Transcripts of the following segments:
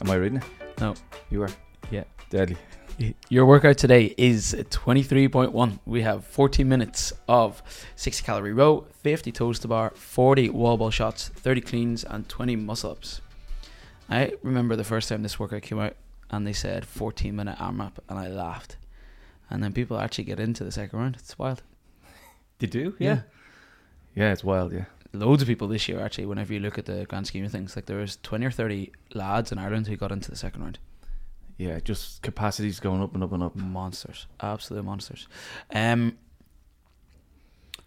Am I reading it? No. You are? Yeah. Deadly. Your workout today is 23.1. We have 14 minutes of 60 calorie row, 50 toes to bar, 40 wall ball shots, 30 cleans, and 20 muscle ups. I remember the first time this workout came out and they said 14 minute AMRAP, and I laughed. And then people actually get into the second round. It's wild. They do? Yeah. Yeah, it's wild, yeah. Loads of people this year, actually, whenever you look at the grand scheme of things. Like there was 20 or 30 lads in Ireland who got into the second round. Yeah, just capacities going up and up and up. monsters, absolute monsters. Um,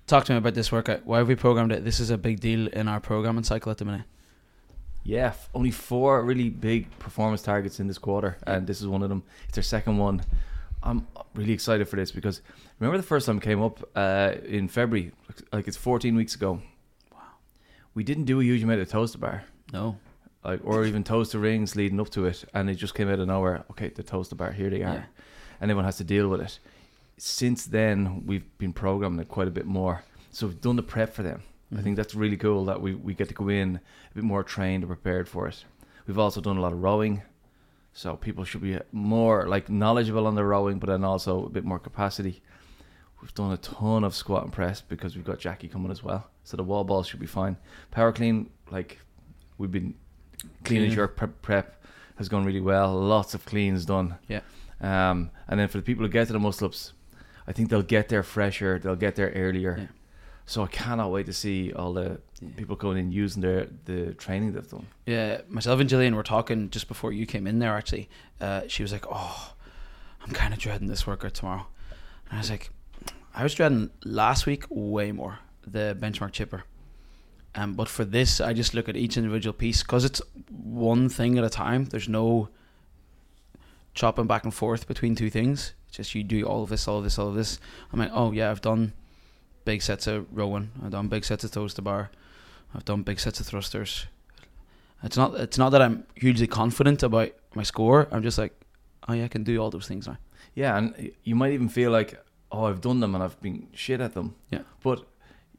talk to me about this workout. Why have we programmed it? This is a big deal in our programming cycle at the minute. Yeah, only four really big performance targets in this quarter, and this is one of them. It's their second one. I'm really excited for this because remember the first time it came up uh, in February, like it's 14 weeks ago. We didn't do a huge amount of toes to bar, No, like or even toes to rings leading up to it, and it just came out of nowhere. Okay, the toes to bar, here they are, Yeah. and everyone has to deal with it. Since then, we've been programming it quite a bit more, so we've done the prep for them. I Mm-hmm. think that's really cool that we, we get to go in a bit more trained and prepared for it. We've also done a lot of rowing, so people should be more like knowledgeable on the rowing, but then also a bit more capacity. We've done a ton of squat and press because we've got Jackie coming as well, so the wall balls should be fine. Power clean, like we've been cleaning Cleaning. your prep, prep has gone really well. Lots of cleans done. Yeah. Um, and then for the people who get to the muscle ups, I think they'll get there fresher. They'll get there earlier. Yeah. So I cannot wait to see all the Yeah. people going in using their the training they've done. Yeah, myself and Gillian were talking just before you came in there. Actually, uh, she was like, "Oh, I'm kind of dreading this workout tomorrow," and I was like, "I was dreading last week way more the benchmark chipper." Um, but for this, I just look at each individual piece because it's one thing at a time. There's no chopping back and forth between two things. It's just you do all of this, all of this, all of this. I'm like, oh yeah, I've done big sets of rowing. I've done big sets of toes to bar. I've done big sets of thrusters. It's not. It's not that I'm hugely confident about my score. I'm just like, oh yeah, I can do all those things now. Yeah, and you might even feel like, oh, I've done them and I've been shit at them. Yeah. But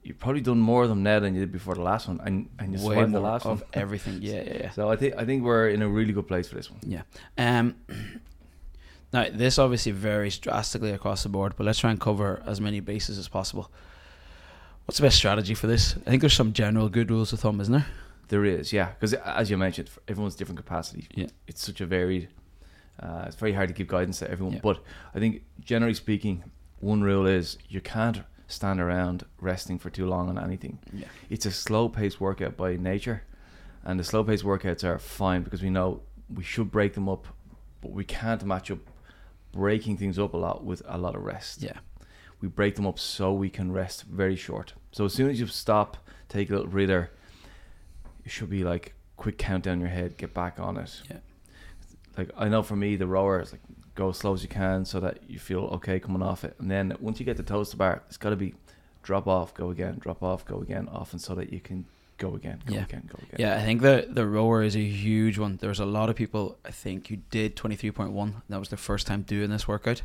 you've probably done more of them now than you did before the last one, and and you Way the last of one. everything. Yeah, yeah, yeah. So I think I think we're in a really good place for this one. Yeah. Um. Now this obviously varies drastically across the board, but let's try and cover as many bases as possible. What's the best strategy for this? I think there's some general good rules of thumb, isn't there? There is, yeah, because as you mentioned, everyone's different capacity. Yeah. it's such a varied. Uh, it's very hard to give guidance to everyone, Yeah. but I think generally speaking, one rule is you can't stand around resting for too long on anything. Yeah. It's a slow paced workout by nature, and the slow paced workouts are fine because we know we should break them up, but we can't match up breaking things up a lot with a lot of rest. Yeah. We break them up so we can rest very short. So as soon as you stop, take a little breather, it should be like quick countdown in your head, get back on it. Yeah. Like I know for me, the rower is like go as slow as you can so that you feel okay coming off it, and then once you get the toes to bar, it's got to be drop off, go again, drop off, go again, often so that you can go again, go Yeah. again, go again. Yeah, I think the the rower is a huge one. There's a lot of people I think you did 23.1. That was their first time doing this workout,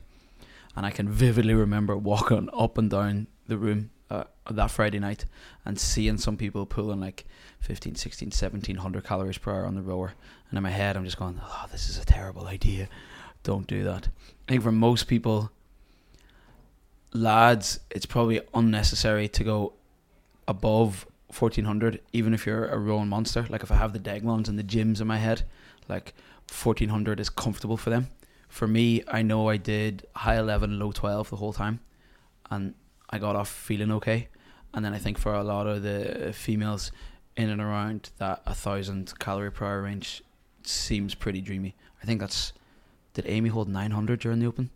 and I can vividly remember walking up and down the room uh, that Friday night and seeing some people pulling like 15, 16, 1700 calories per hour on the rower, and in my head I'm just going, "Oh, this is a terrible idea. Don't do that." I think for most people, lads, it's probably unnecessary to go above 1400 even if you're a rowing monster. Like if i have the deglons and the gyms in my head like 1400 is comfortable for them. For me i know i did high 11 low 12 the whole time and i got off feeling okay. And then i think for a lot of the females in and around that a thousand calorie per hour range seems pretty dreamy. I think that's did amy hold 900 during the open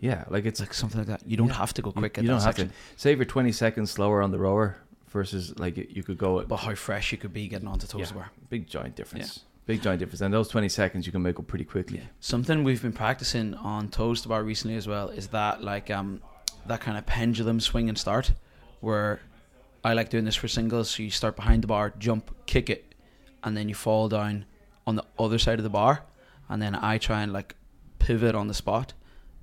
yeah, like it's like something like that you don't Yeah. have to go you- quick You, at don't that have to save your twenty seconds slower on the rower versus like you could go at but how fresh you could be getting onto toes Yeah. to bar big giant difference. Big giant difference, and those twenty seconds you can make up pretty quickly. Yeah. Something we've been practicing on toes to bar recently as well is that like um that kind of pendulum swing and start where I like doing this for singles. So you start behind the bar, jump, kick it, and then you fall down on the other side of the bar, and then I try and like pivot on the spot,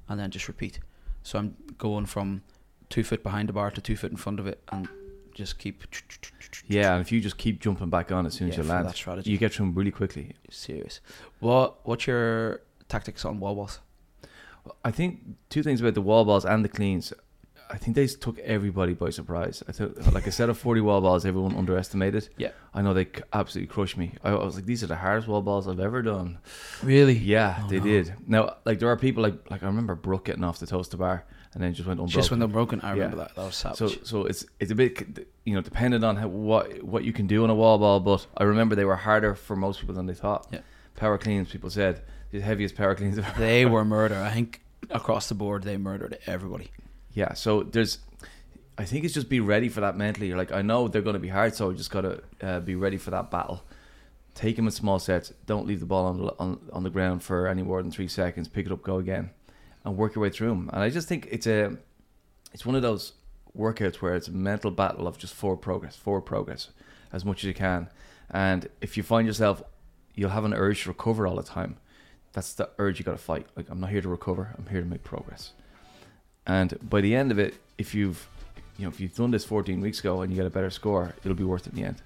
and then just repeat. So I'm going from two foot behind the bar to two foot in front of it, and just keep Yeah, and if you just keep jumping back on as soon as Yeah, you land, that strategy. you get to them really quickly. Serious. What What's your tactics on wall balls? I think two things about the wall balls and the cleans. I think they took everybody by surprise. I thought, like a set of forty wall balls, everyone underestimated. Yeah. I know they absolutely crushed me. I, I was like, these are the hardest wall balls I've ever done. Really? Yeah, Oh, they no. did. Now, like there are people like like I remember Brooke getting off the toes to bar and then just went unbroken. Just when they're broken, I remember Yeah. that. That was savage. So so it's it's a bit you know dependent on how, what what you can do on a wall ball, but I remember they were harder for most people than they thought. Yeah. Power cleans, people said the heaviest power cleans. Ever they were murder. I think across the board, they murdered everybody. Yeah, so there's, I think it's just be ready for that mentally. You're like, I know they're going to be hard, so I just got to uh, be ready for that battle. Take them in small sets. Don't leave the ball on the on, on the ground for any more than three seconds. Pick it up, go again, and work your way through them. And I just think it's a, it's one of those workouts where it's a mental battle of just forward progress, forward progress, as much as you can. And if you find yourself, you'll have an urge to recover all the time. That's the urge you got to fight. Like I'm not here to recover. I'm here to make progress. And by the end of it, if you've you know if you've done this 14 weeks ago and you get a better score, it'll be worth it in the end.